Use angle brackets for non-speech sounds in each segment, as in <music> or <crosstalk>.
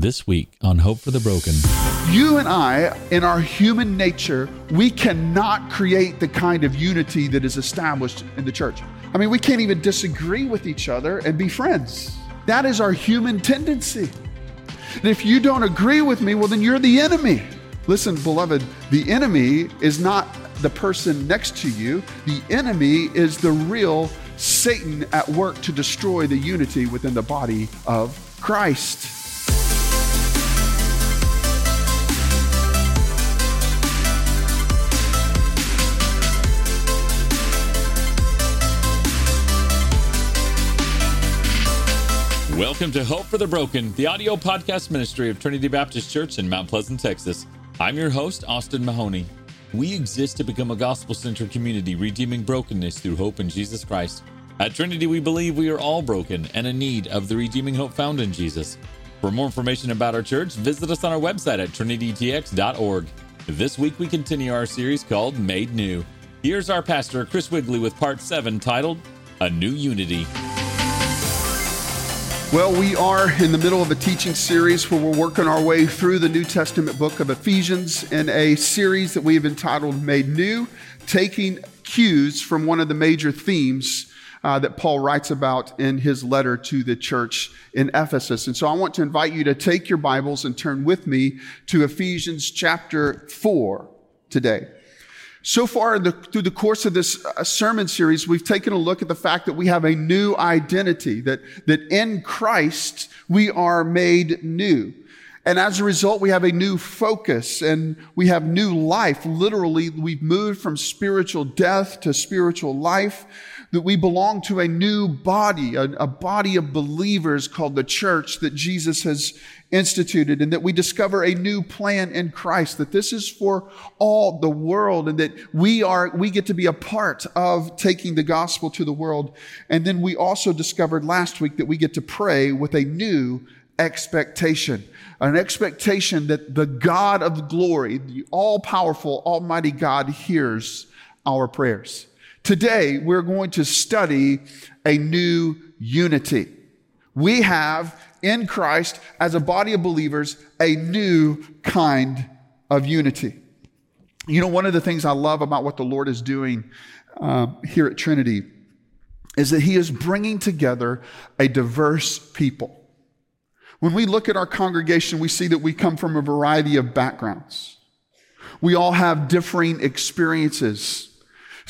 This week on Hope for the Broken. You and I, in our human nature, we cannot create the kind of unity that is established in the church. I mean, we can't even disagree with each other and be friends. That is our human tendency. And if you don't agree with me, well, then you're the enemy. Listen, beloved, the enemy is not the person next to you, the enemy is the real Satan at work to destroy the unity within the body of Christ. Welcome to Hope for the Broken, the audio podcast ministry of Trinity Baptist Church in Mount Pleasant, Texas. I'm your host, Austin Mahoney. We exist to become a gospel centered community, redeeming brokenness through hope in Jesus Christ. At Trinity, we believe we are all broken and in need of the redeeming hope found in Jesus. For more information about our church, visit us on our website at trinitytx.org. This week, we continue our series called Made New. Here's our pastor, Chris Wigley, with part 7 titled A New Unity. Well, we are in the middle of a teaching series where we're working our way through the New Testament book of Ephesians in a series that we've entitled Made New, taking cues from one of the major themes uh, that Paul writes about in his letter to the church in Ephesus. And so I want to invite you to take your Bibles and turn with me to Ephesians chapter 4 today. So far, in the, through the course of this uh, sermon series, we've taken a look at the fact that we have a new identity, that, that in Christ we are made new. And as a result, we have a new focus and we have new life. Literally, we've moved from spiritual death to spiritual life that we belong to a new body, a, a, body of believers called the church that Jesus has instituted, and that we discover a new plan in Christ, that this is for all the world, and that we are, we get to be a part of taking the gospel to the world. And then we also discovered last week that we get to pray with a new expectation, an expectation that the God of glory, the all powerful, almighty God hears our prayers. Today, we're going to study a new unity. We have in Christ, as a body of believers, a new kind of unity. You know, one of the things I love about what the Lord is doing uh, here at Trinity is that He is bringing together a diverse people. When we look at our congregation, we see that we come from a variety of backgrounds. We all have differing experiences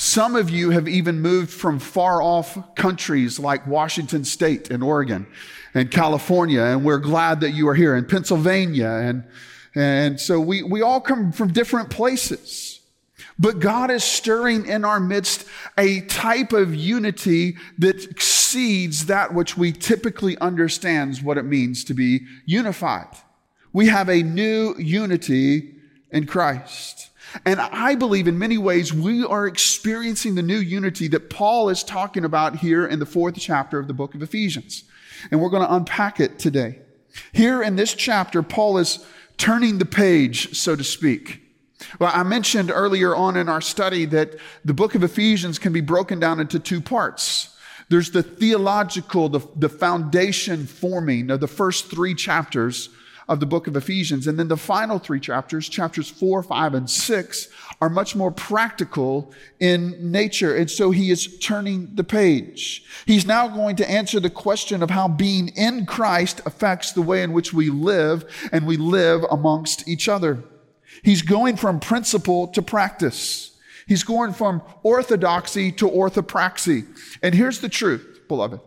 some of you have even moved from far off countries like Washington State and Oregon and California, and we're glad that you are here in Pennsylvania. And, and so we, we all come from different places. But God is stirring in our midst a type of unity that exceeds that which we typically understands what it means to be unified. We have a new unity in Christ. And I believe in many ways we are experiencing the new unity that Paul is talking about here in the fourth chapter of the book of Ephesians. And we're going to unpack it today. Here in this chapter, Paul is turning the page, so to speak. Well, I mentioned earlier on in our study that the book of Ephesians can be broken down into two parts. There's the theological, the, the foundation forming of the first three chapters of the book of Ephesians. And then the final three chapters, chapters four, five, and six, are much more practical in nature. And so he is turning the page. He's now going to answer the question of how being in Christ affects the way in which we live and we live amongst each other. He's going from principle to practice. He's going from orthodoxy to orthopraxy. And here's the truth, beloved.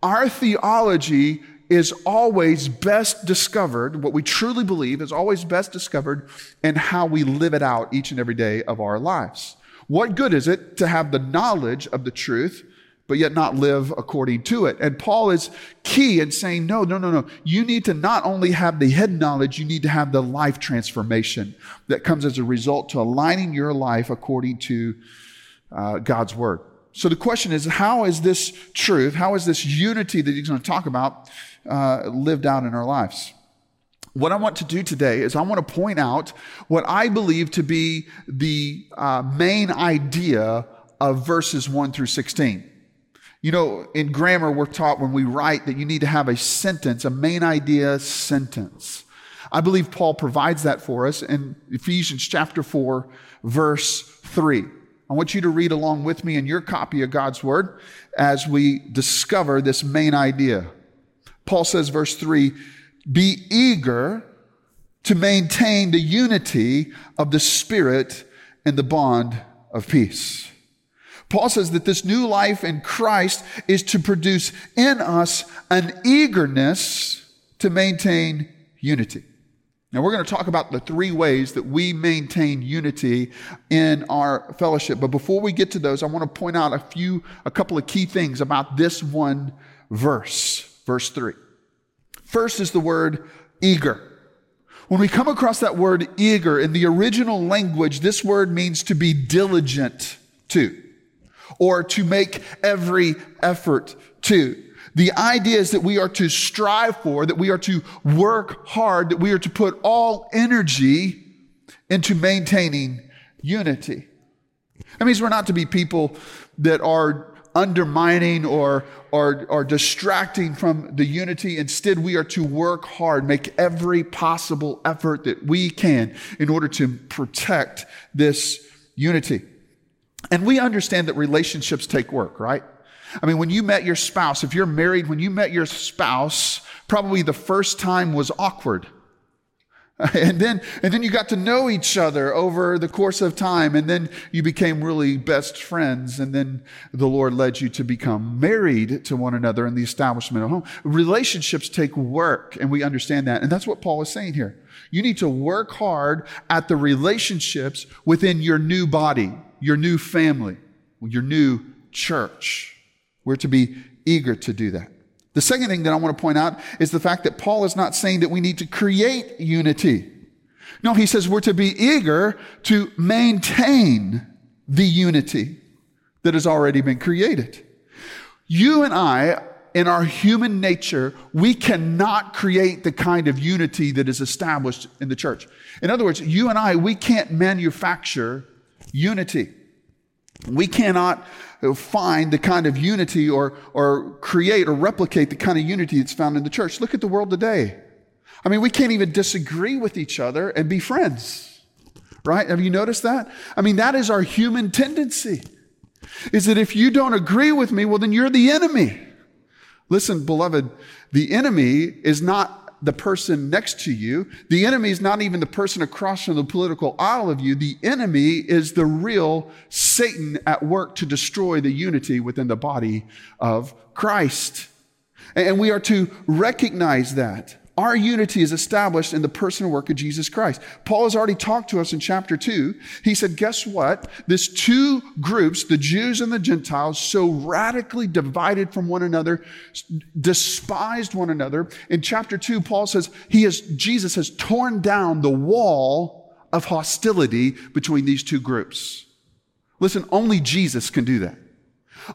Our theology is always best discovered, what we truly believe is always best discovered in how we live it out each and every day of our lives. What good is it to have the knowledge of the truth, but yet not live according to it? And Paul is key in saying, no, no, no, no. You need to not only have the head knowledge, you need to have the life transformation that comes as a result to aligning your life according to uh, God's word. So the question is, how is this truth, how is this unity that he's going to talk about uh, lived out in our lives? What I want to do today is I want to point out what I believe to be the uh, main idea of verses 1 through 16. You know, in grammar, we're taught when we write that you need to have a sentence, a main idea sentence. I believe Paul provides that for us in Ephesians chapter 4, verse 3. I want you to read along with me in your copy of God's Word as we discover this main idea. Paul says, verse 3 Be eager to maintain the unity of the Spirit and the bond of peace. Paul says that this new life in Christ is to produce in us an eagerness to maintain unity. Now, we're going to talk about the three ways that we maintain unity in our fellowship. But before we get to those, I want to point out a few, a couple of key things about this one verse, verse three. First is the word eager. When we come across that word eager in the original language, this word means to be diligent to or to make every effort to. The idea is that we are to strive for, that we are to work hard, that we are to put all energy into maintaining unity. That means we're not to be people that are undermining or, or, or distracting from the unity. Instead, we are to work hard, make every possible effort that we can in order to protect this unity. And we understand that relationships take work, right? I mean, when you met your spouse, if you're married, when you met your spouse, probably the first time was awkward. <laughs> And then, and then you got to know each other over the course of time. And then you became really best friends. And then the Lord led you to become married to one another in the establishment of home. Relationships take work, and we understand that. And that's what Paul is saying here. You need to work hard at the relationships within your new body, your new family, your new church. We're to be eager to do that. The second thing that I want to point out is the fact that Paul is not saying that we need to create unity. No, he says we're to be eager to maintain the unity that has already been created. You and I, in our human nature, we cannot create the kind of unity that is established in the church. In other words, you and I, we can't manufacture unity. We cannot Uh, find the kind of unity or, or create or replicate the kind of unity that's found in the church. Look at the world today. I mean, we can't even disagree with each other and be friends, right? Have you noticed that? I mean, that is our human tendency. Is that if you don't agree with me, well, then you're the enemy. Listen, beloved, the enemy is not the person next to you. The enemy is not even the person across from the political aisle of you. The enemy is the real Satan at work to destroy the unity within the body of Christ. And we are to recognize that. Our unity is established in the personal work of Jesus Christ. Paul has already talked to us in chapter two. He said, guess what? This two groups, the Jews and the Gentiles, so radically divided from one another, despised one another. In chapter two, Paul says he has, Jesus has torn down the wall of hostility between these two groups. Listen, only Jesus can do that.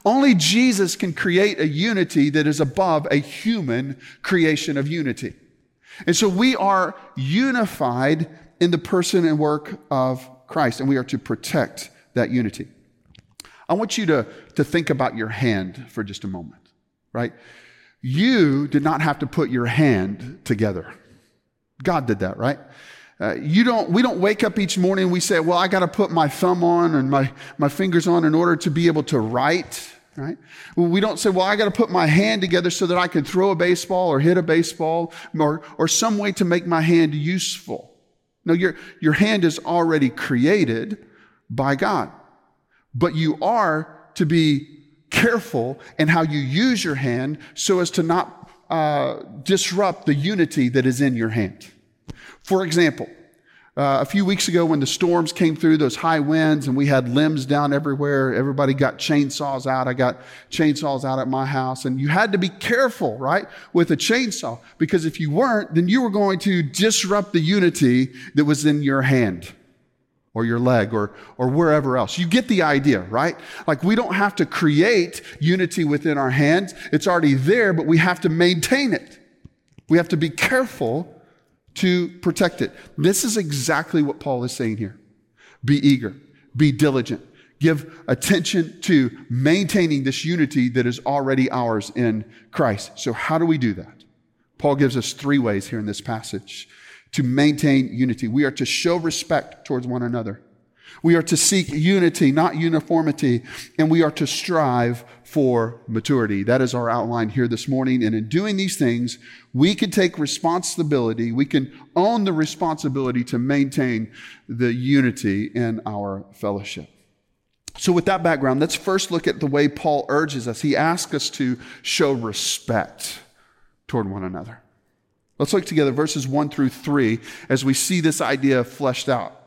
Only Jesus can create a unity that is above a human creation of unity. And so we are unified in the person and work of Christ, and we are to protect that unity. I want you to, to think about your hand for just a moment, right? You did not have to put your hand together. God did that, right? Uh, you don't, we don't wake up each morning and we say, well, I got to put my thumb on and my, my fingers on in order to be able to write right? We don't say, well, I got to put my hand together so that I can throw a baseball or hit a baseball or, or some way to make my hand useful. No, your, your hand is already created by God. But you are to be careful in how you use your hand so as to not uh, disrupt the unity that is in your hand. For example, uh, a few weeks ago, when the storms came through, those high winds, and we had limbs down everywhere, everybody got chainsaws out. I got chainsaws out at my house. And you had to be careful, right, with a chainsaw, because if you weren't, then you were going to disrupt the unity that was in your hand or your leg or, or wherever else. You get the idea, right? Like we don't have to create unity within our hands. It's already there, but we have to maintain it. We have to be careful to protect it. This is exactly what Paul is saying here. Be eager, be diligent, give attention to maintaining this unity that is already ours in Christ. So, how do we do that? Paul gives us three ways here in this passage to maintain unity. We are to show respect towards one another. We are to seek unity, not uniformity, and we are to strive for maturity. That is our outline here this morning. And in doing these things, we can take responsibility, we can own the responsibility to maintain the unity in our fellowship. So, with that background, let's first look at the way Paul urges us. He asks us to show respect toward one another. Let's look together verses 1 through 3 as we see this idea fleshed out.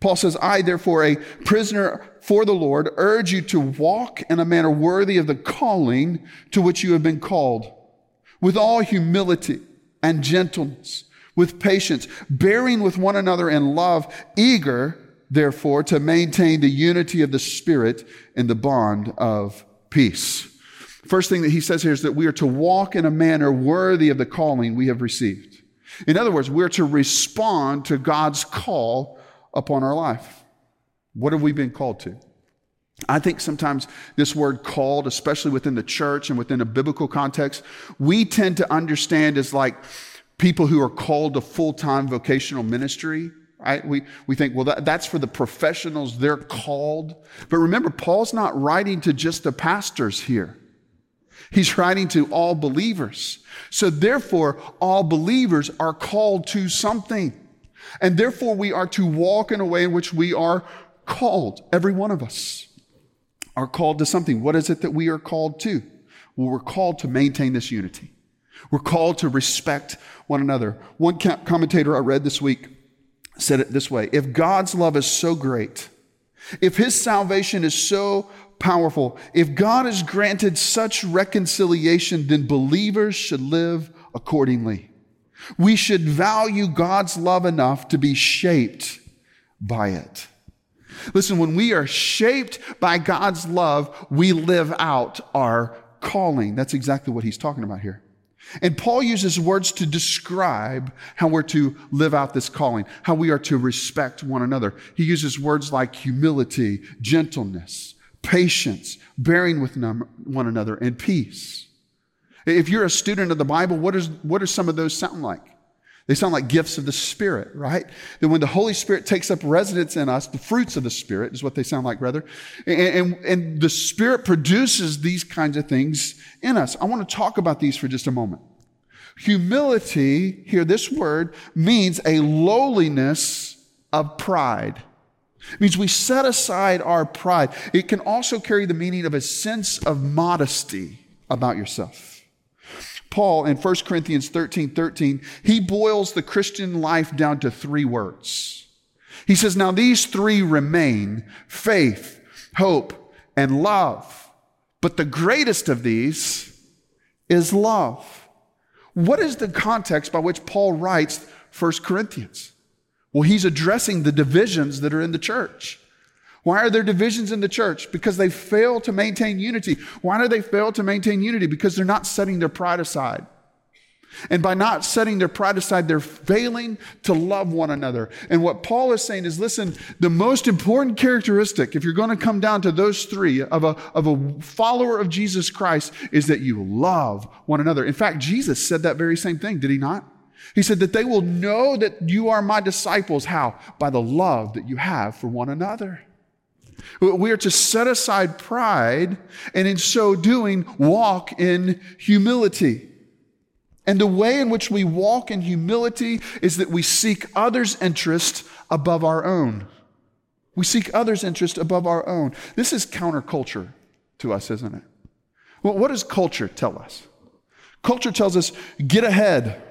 Paul says, I, therefore, a prisoner for the Lord, urge you to walk in a manner worthy of the calling to which you have been called, with all humility and gentleness, with patience, bearing with one another in love, eager, therefore, to maintain the unity of the Spirit in the bond of peace. First thing that he says here is that we are to walk in a manner worthy of the calling we have received. In other words, we're to respond to God's call upon our life. What have we been called to? I think sometimes this word called, especially within the church and within a biblical context, we tend to understand as like people who are called to full time vocational ministry. Right? We, we think, well, that, that's for the professionals, they're called. But remember, Paul's not writing to just the pastors here. He's writing to all believers. So therefore, all believers are called to something. And therefore, we are to walk in a way in which we are called. Every one of us are called to something. What is it that we are called to? Well, we're called to maintain this unity. We're called to respect one another. One commentator I read this week said it this way If God's love is so great, if his salvation is so powerful, if God has granted such reconciliation, then believers should live accordingly. We should value God's love enough to be shaped by it. Listen, when we are shaped by God's love, we live out our calling. That's exactly what he's talking about here. And Paul uses words to describe how we're to live out this calling, how we are to respect one another. He uses words like humility, gentleness, patience, bearing with one another, and peace. If you're a student of the Bible, what, is, what do some of those sound like? They sound like gifts of the Spirit, right? That when the Holy Spirit takes up residence in us, the fruits of the Spirit is what they sound like, rather. And, and, and the Spirit produces these kinds of things in us. I want to talk about these for just a moment. Humility, here, this word means a lowliness of pride. It means we set aside our pride. It can also carry the meaning of a sense of modesty about yourself. Paul in 1 Corinthians 13 13, he boils the Christian life down to three words. He says, Now these three remain faith, hope, and love. But the greatest of these is love. What is the context by which Paul writes 1 Corinthians? Well, he's addressing the divisions that are in the church. Why are there divisions in the church? Because they fail to maintain unity. Why do they fail to maintain unity? Because they're not setting their pride aside. And by not setting their pride aside, they're failing to love one another. And what Paul is saying is listen, the most important characteristic, if you're going to come down to those three of a, of a follower of Jesus Christ, is that you love one another. In fact, Jesus said that very same thing, did he not? He said that they will know that you are my disciples. How? By the love that you have for one another. We are to set aside pride and in so doing walk in humility. And the way in which we walk in humility is that we seek others' interest above our own. We seek others' interest above our own. This is counterculture to us, isn't it? Well, what does culture tell us? Culture tells us get ahead,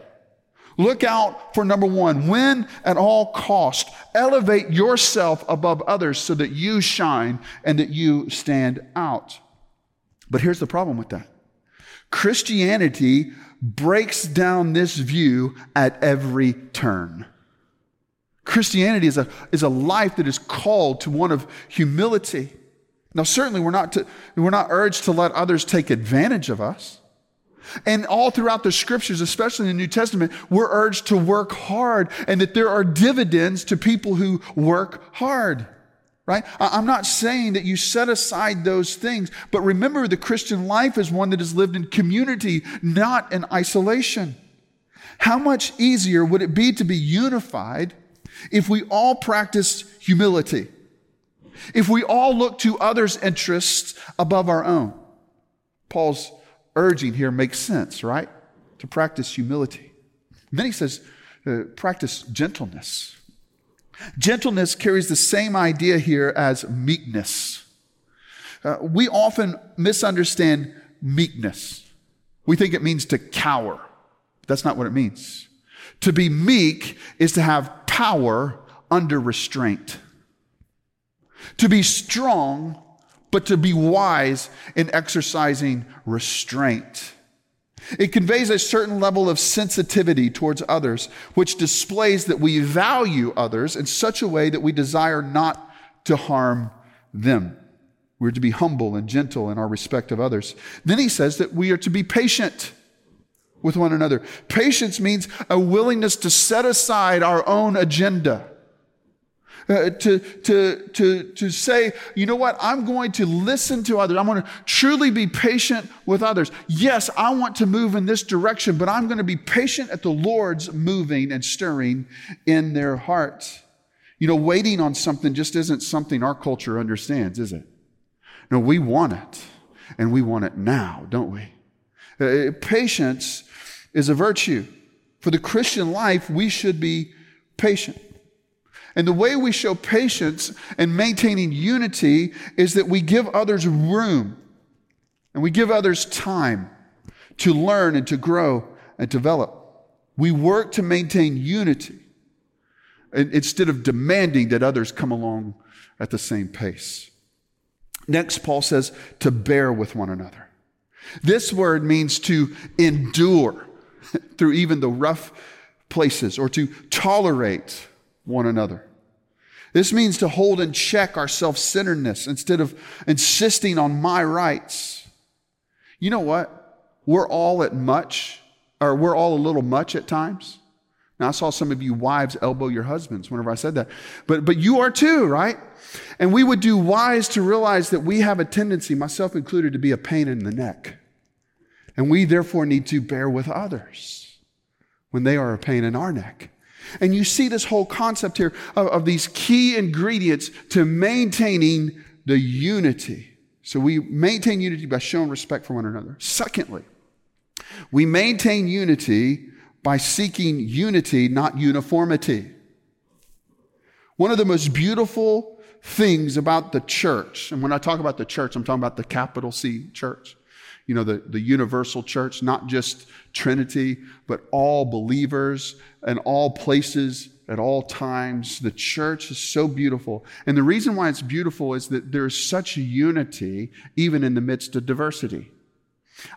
Look out for number one, win at all cost. Elevate yourself above others so that you shine and that you stand out. But here's the problem with that. Christianity breaks down this view at every turn. Christianity is a, is a life that is called to one of humility. Now, certainly, we're not, to, we're not urged to let others take advantage of us. And all throughout the scriptures, especially in the New Testament, we're urged to work hard and that there are dividends to people who work hard. right? I'm not saying that you set aside those things, but remember the Christian life is one that is lived in community, not in isolation. How much easier would it be to be unified if we all practiced humility? If we all look to others' interests above our own? Paul's urging here makes sense, right? To practice humility. And then he says, uh, practice gentleness. Gentleness carries the same idea here as meekness. Uh, we often misunderstand meekness. We think it means to cower. That's not what it means. To be meek is to have power under restraint. To be strong, but to be wise in exercising restraint. It conveys a certain level of sensitivity towards others, which displays that we value others in such a way that we desire not to harm them. We're to be humble and gentle in our respect of others. Then he says that we are to be patient with one another. Patience means a willingness to set aside our own agenda uh, to, to, to, to say, you know what, I'm going to listen to others. I'm going to truly be patient with others. Yes, I want to move in this direction, but I'm going to be patient at the Lord's moving and stirring in their hearts. You know, waiting on something just isn't something our culture understands, is it? No, we want it, and we want it now, don't we? Uh, patience is a virtue. For the Christian life, we should be patient. And the way we show patience and maintaining unity is that we give others room and we give others time to learn and to grow and develop. We work to maintain unity instead of demanding that others come along at the same pace. Next, Paul says to bear with one another. This word means to endure <laughs> through even the rough places or to tolerate one another. This means to hold in check our self centeredness instead of insisting on my rights. You know what? We're all at much, or we're all a little much at times. Now, I saw some of you wives elbow your husbands whenever I said that. But, but you are too, right? And we would do wise to realize that we have a tendency, myself included, to be a pain in the neck. And we therefore need to bear with others when they are a pain in our neck. And you see this whole concept here of, of these key ingredients to maintaining the unity. So we maintain unity by showing respect for one another. Secondly, we maintain unity by seeking unity, not uniformity. One of the most beautiful things about the church, and when I talk about the church, I'm talking about the capital C church, you know, the, the universal church, not just Trinity, but all believers and all places at all times. The church is so beautiful. And the reason why it's beautiful is that there's such unity even in the midst of diversity.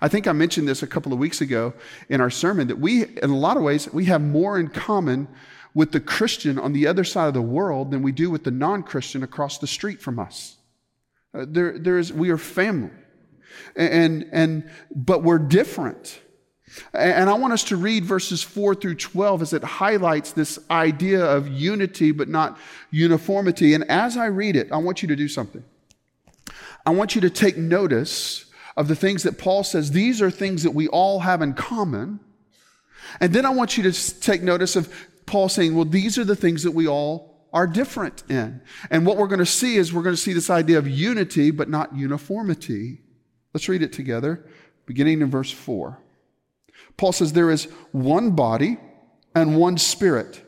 I think I mentioned this a couple of weeks ago in our sermon that we, in a lot of ways, we have more in common with the Christian on the other side of the world than we do with the non Christian across the street from us. Uh, there, there is, we are family and, and, but we're different. And I want us to read verses 4 through 12 as it highlights this idea of unity but not uniformity. And as I read it, I want you to do something. I want you to take notice of the things that Paul says. These are things that we all have in common. And then I want you to take notice of Paul saying, well, these are the things that we all are different in. And what we're going to see is we're going to see this idea of unity but not uniformity. Let's read it together, beginning in verse 4. Paul says, There is one body and one spirit,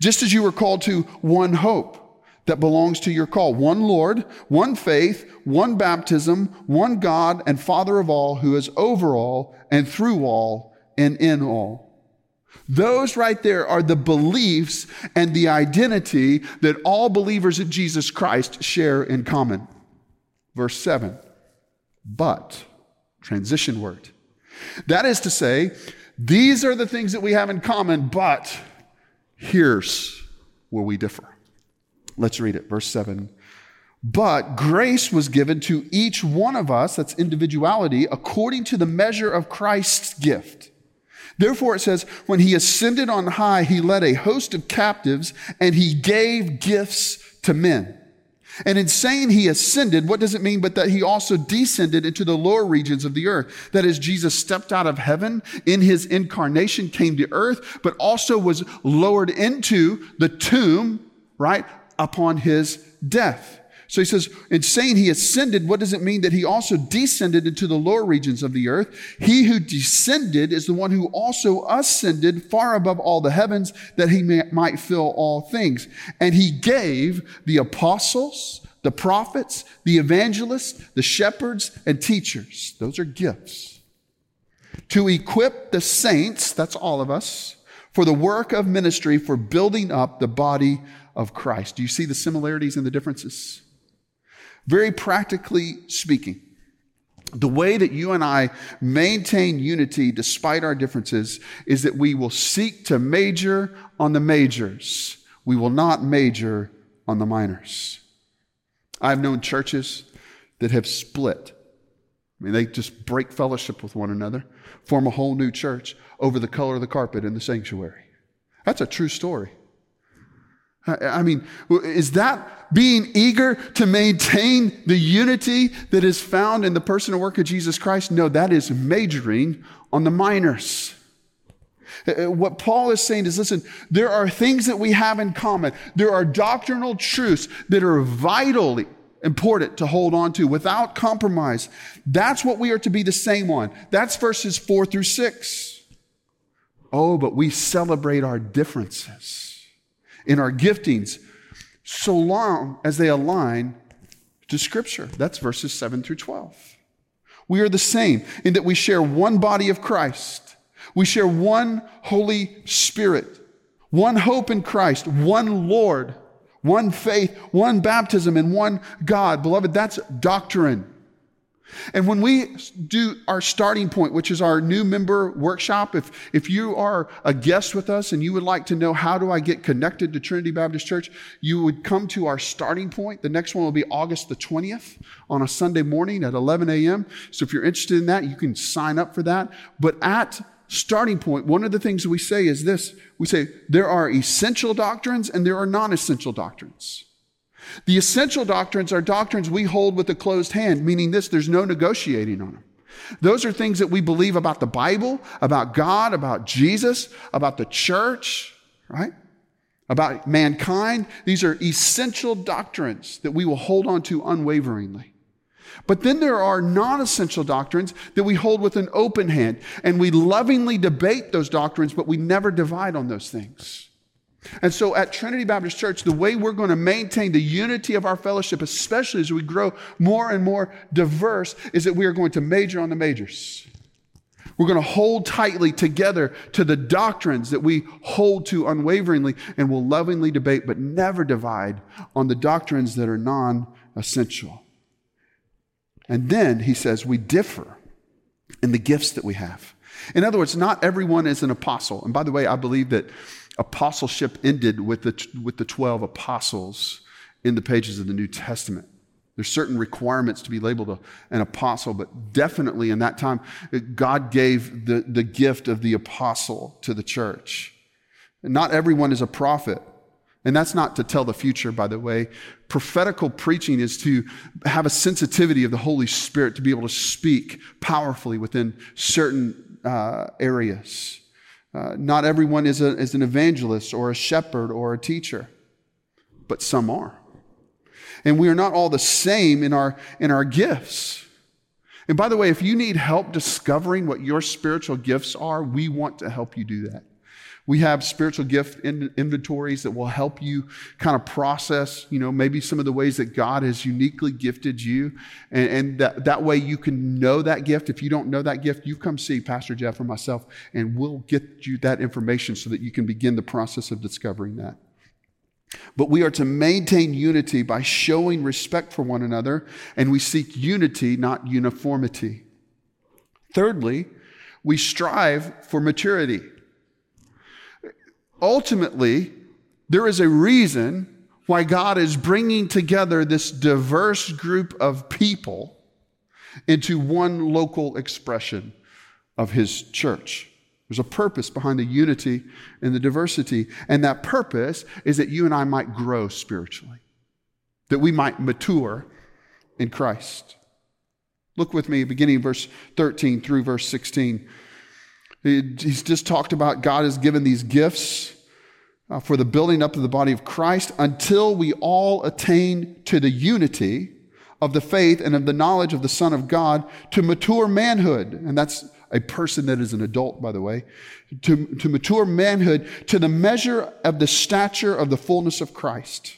just as you were called to one hope that belongs to your call one Lord, one faith, one baptism, one God and Father of all, who is over all and through all and in all. Those right there are the beliefs and the identity that all believers in Jesus Christ share in common. Verse 7 but, transition word. That is to say, these are the things that we have in common, but here's where we differ. Let's read it, verse 7. But grace was given to each one of us, that's individuality, according to the measure of Christ's gift. Therefore, it says, when he ascended on high, he led a host of captives and he gave gifts to men. And in saying he ascended, what does it mean but that he also descended into the lower regions of the earth? That is, Jesus stepped out of heaven in his incarnation, came to earth, but also was lowered into the tomb, right, upon his death. So he says, in saying he ascended, what does it mean that he also descended into the lower regions of the earth? He who descended is the one who also ascended far above all the heavens that he may, might fill all things. And he gave the apostles, the prophets, the evangelists, the shepherds, and teachers. Those are gifts. To equip the saints, that's all of us, for the work of ministry, for building up the body of Christ. Do you see the similarities and the differences? Very practically speaking, the way that you and I maintain unity despite our differences is that we will seek to major on the majors. We will not major on the minors. I've known churches that have split. I mean, they just break fellowship with one another, form a whole new church over the color of the carpet in the sanctuary. That's a true story. I mean, is that being eager to maintain the unity that is found in the person and work of Jesus Christ? No, that is majoring on the minors. Uh, uh, what Paul is saying is listen, there are things that we have in common. There are doctrinal truths that are vitally important to hold on to without compromise. That's what we are to be the same on. That's verses four through six. Oh, but we celebrate our differences in our giftings so long as they align to Scripture. That's verses 7 through 12. We are the same in that we share one body of Christ. We share one Holy Spirit, one hope in Christ, one Lord, one faith, one baptism, and one God. Beloved, that's doctrine. And when we do our starting point, which is our new member workshop, if, if you are a guest with us and you would like to know how do I get connected to Trinity Baptist Church, you would come to our starting point. The next one will be August the 20th on a Sunday morning at 11 a.m. So if you're interested in that, you can sign up for that. But at starting point, one of the things we say is this we say there are essential doctrines and there are non essential doctrines. The essential doctrines are doctrines we hold with a closed hand, meaning this, there's no negotiating on them. Those are things that we believe about the Bible, about God, about Jesus, about the church, right? About mankind. These are essential doctrines that we will hold on to unwaveringly. But then there are non essential doctrines that we hold with an open hand, and we lovingly debate those doctrines, but we never divide on those things. And so at Trinity Baptist Church, the way we're going to maintain the unity of our fellowship, especially as we grow more and more diverse, is that we are going to major on the majors. We're going to hold tightly together to the doctrines that we hold to unwaveringly and will lovingly debate, but never divide on the doctrines that are non essential. And then he says, we differ in the gifts that we have. In other words, not everyone is an apostle. And by the way, I believe that apostleship ended with the, with the 12 apostles in the pages of the New Testament. There's certain requirements to be labeled a, an apostle, but definitely in that time, God gave the, the gift of the apostle to the church. Not everyone is a prophet. And that's not to tell the future, by the way. Prophetical preaching is to have a sensitivity of the Holy Spirit to be able to speak powerfully within certain uh, areas. Uh, not everyone is, a, is an evangelist or a shepherd or a teacher, but some are. And we are not all the same in our, in our gifts. And by the way, if you need help discovering what your spiritual gifts are, we want to help you do that. We have spiritual gift in, inventories that will help you kind of process, you know, maybe some of the ways that God has uniquely gifted you. And, and that, that way you can know that gift. If you don't know that gift, you come see Pastor Jeff or myself, and we'll get you that information so that you can begin the process of discovering that. But we are to maintain unity by showing respect for one another, and we seek unity, not uniformity. Thirdly, we strive for maturity ultimately, there is a reason why God is bringing together this diverse group of people into one local expression of His church. There's a purpose behind the unity and the diversity, and that purpose is that you and I might grow spiritually. that we might mature in Christ. Look with me, beginning verse 13 through verse 16. He's just talked about God has given these gifts uh, for the building up of the body of Christ until we all attain to the unity of the faith and of the knowledge of the Son of God to mature manhood. And that's a person that is an adult, by the way, to, to mature manhood to the measure of the stature of the fullness of Christ.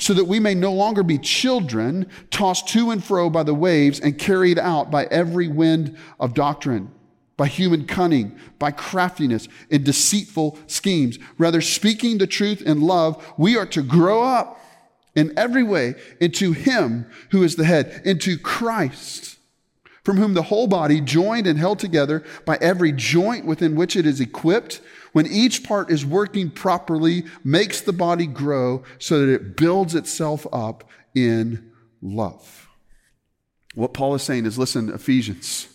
So that we may no longer be children tossed to and fro by the waves and carried out by every wind of doctrine by human cunning, by craftiness, and deceitful schemes. Rather, speaking the truth in love, we are to grow up in every way into Him who is the head, into Christ, from whom the whole body, joined and held together by every joint within which it is equipped, when each part is working properly, makes the body grow so that it builds itself up in love. What Paul is saying is listen, Ephesians.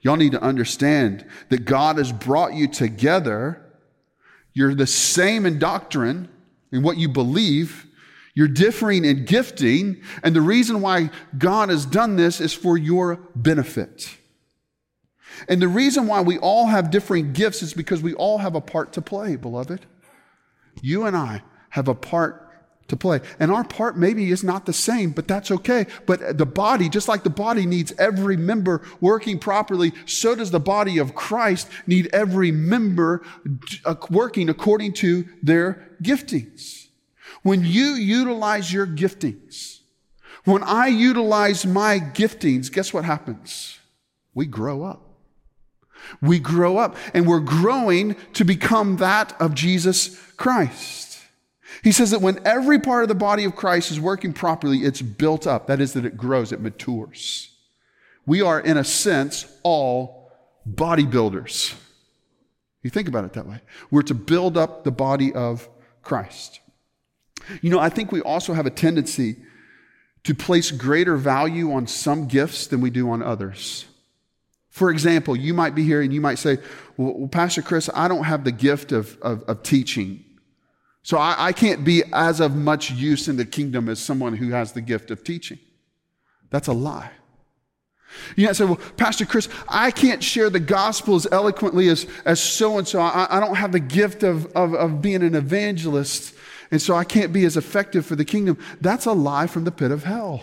Y'all need to understand that God has brought you together. You're the same in doctrine, and what you believe. You're differing in gifting. And the reason why God has done this is for your benefit. And the reason why we all have differing gifts is because we all have a part to play, beloved. You and I have a part to play. And our part maybe is not the same, but that's okay. But the body, just like the body needs every member working properly, so does the body of Christ need every member uh, working according to their giftings. When you utilize your giftings, when I utilize my giftings, guess what happens? We grow up. We grow up and we're growing to become that of Jesus Christ. He says that when every part of the body of Christ is working properly, it's built up. That is, that it grows, it matures. We are, in a sense, all bodybuilders. You think about it that way. We're to build up the body of Christ. You know, I think we also have a tendency to place greater value on some gifts than we do on others. For example, you might be here and you might say, Well, Pastor Chris, I don't have the gift of, of, of teaching. So I, I can't be as of much use in the kingdom as someone who has the gift of teaching. That's a lie. You might say, well, Pastor Chris, I can't share the gospel as eloquently as, as so and so. I don't have the gift of, of, of being an evangelist, and so I can't be as effective for the kingdom. That's a lie from the pit of hell.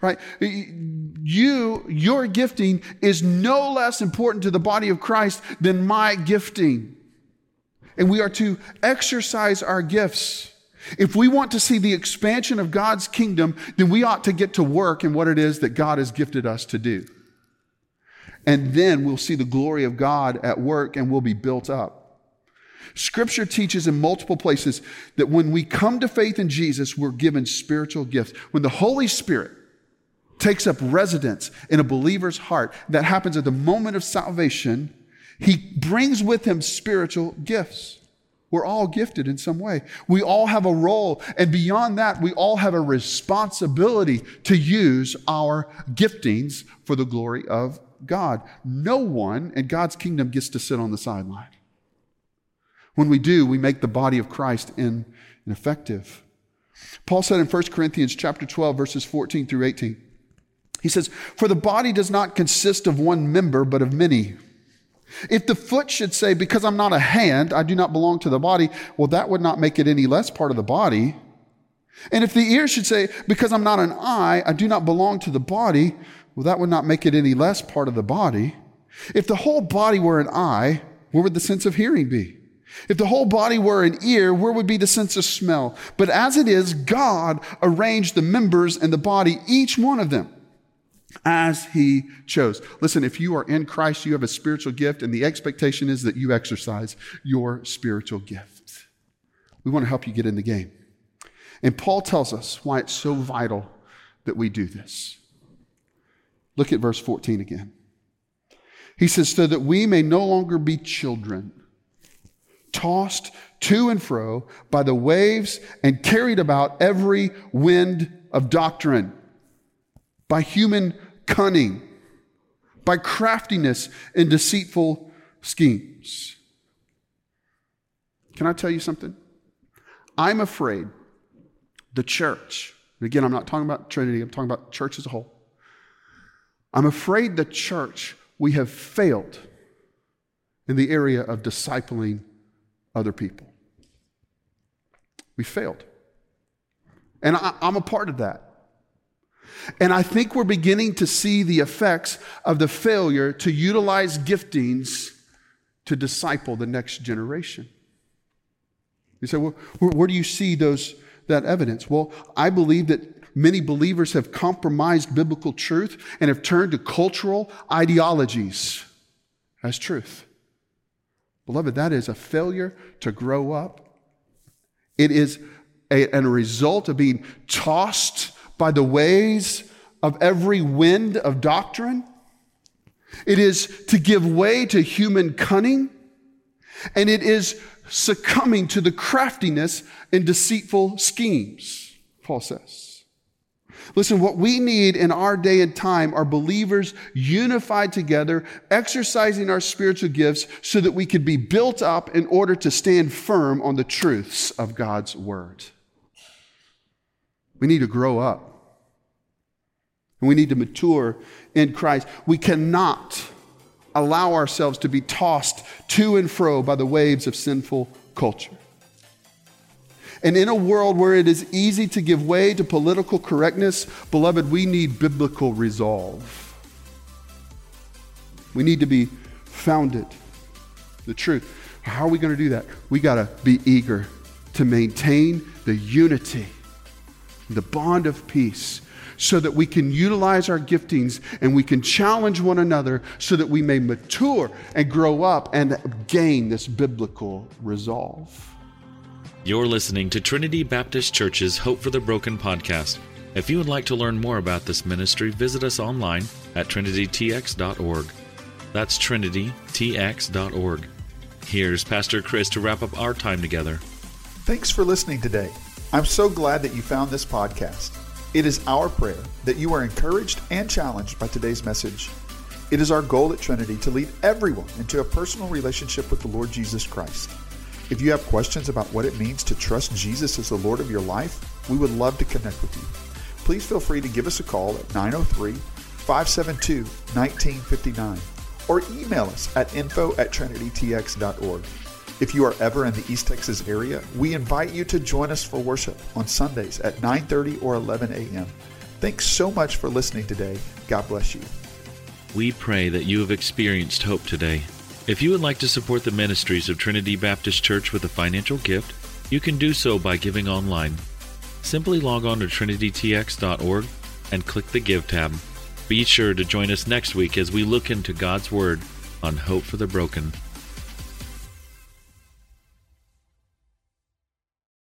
Right? You, your gifting is no less important to the body of Christ than my gifting and we are to exercise our gifts. If we want to see the expansion of God's kingdom, then we ought to get to work in what it is that God has gifted us to do. And then we'll see the glory of God at work and we'll be built up. Scripture teaches in multiple places that when we come to faith in Jesus, we're given spiritual gifts. When the Holy Spirit takes up residence in a believer's heart, that happens at the moment of salvation, he brings with him spiritual gifts. We're all gifted in some way. We all have a role. And beyond that, we all have a responsibility to use our giftings for the glory of God. No one in God's kingdom gets to sit on the sideline. When we do, we make the body of Christ in, ineffective. Paul said in 1 Corinthians chapter 12, verses 14 through 18, he says, For the body does not consist of one member, but of many. If the foot should say, Because I'm not a hand, I do not belong to the body, well, that would not make it any less part of the body. And if the ear should say, Because I'm not an eye, I do not belong to the body, well, that would not make it any less part of the body. If the whole body were an eye, where would the sense of hearing be? If the whole body were an ear, where would be the sense of smell? But as it is, God arranged the members and the body, each one of them as he chose. Listen, if you are in Christ, you have a spiritual gift, and the expectation is that you exercise your spiritual gift. We want to help you get in the game. And Paul tells us why it's so vital that we do this. Look at verse 14 again. He says, So that we may no longer be children, tossed to and fro by the waves and carried about every wind of doctrine by human cunning, by craftiness and deceitful schemes. Can I tell you something? I'm afraid the church, again, I'm not talking about Trinity, I'm talking about church as a whole. I'm afraid the church, we have failed in the area of discipling other people. We failed. And I, am a part of that. And I think we're beginning to see the effects of the failure to utilize giftings to disciple the next generation. You say, well, where, do you see those, that evidence? Well, I believe that many believers have compromised biblical truth and have turned to cultural ideologies as truth. Beloved, that is a failure to grow up. It is a, a result of being tossed by the ways of every wind of doctrine. It is to give way to human cunning. And it is succumbing to the craftiness and deceitful schemes, Paul says. Listen, what we need in our day and time are believers unified together, exercising our spiritual gifts so that we could be built up in order to stand firm on the truths of God's word. We need to grow up. And we need to mature in Christ. We cannot allow ourselves to be tossed to and fro by the waves of sinful culture. And in a world where it is easy to give way to political correctness, beloved, we need biblical resolve. We need to be founded. The truth. How are we going to do that? We got to be eager to maintain the unity, the bond of peace, so that we can utilize our giftings and we can challenge one another so that we may mature and grow up and gain this biblical resolve. You're listening to Trinity Baptist Church's Hope for the Broken podcast. If you would like to learn more about this ministry, visit us online at trinitytx.org. That's trinitytx.org. Here's Pastor Chris to wrap up our time together. Thanks for listening today. I'm so glad that you found this podcast. It is our prayer that you are encouraged and challenged by today's message. It is our goal at Trinity to lead everyone into a personal relationship with the Lord Jesus Christ. If you have questions about what it means to trust Jesus as the Lord of your life, we would love to connect with you. Please feel free to give us a call at 903 572 1959 or email us at info at trinitytx.org. If you are ever in the East Texas area, we invite you to join us for worship on Sundays at 9:30 or 11 a.m. Thanks so much for listening today. God bless you. We pray that you have experienced hope today if you would like to support the ministries of Trinity Baptist Church with a financial gift, you can do so by giving online. Simply log on to trinitytx.org and click the Give tab. Be sure to join us next week as we look into God's Word on Hope for the Broken.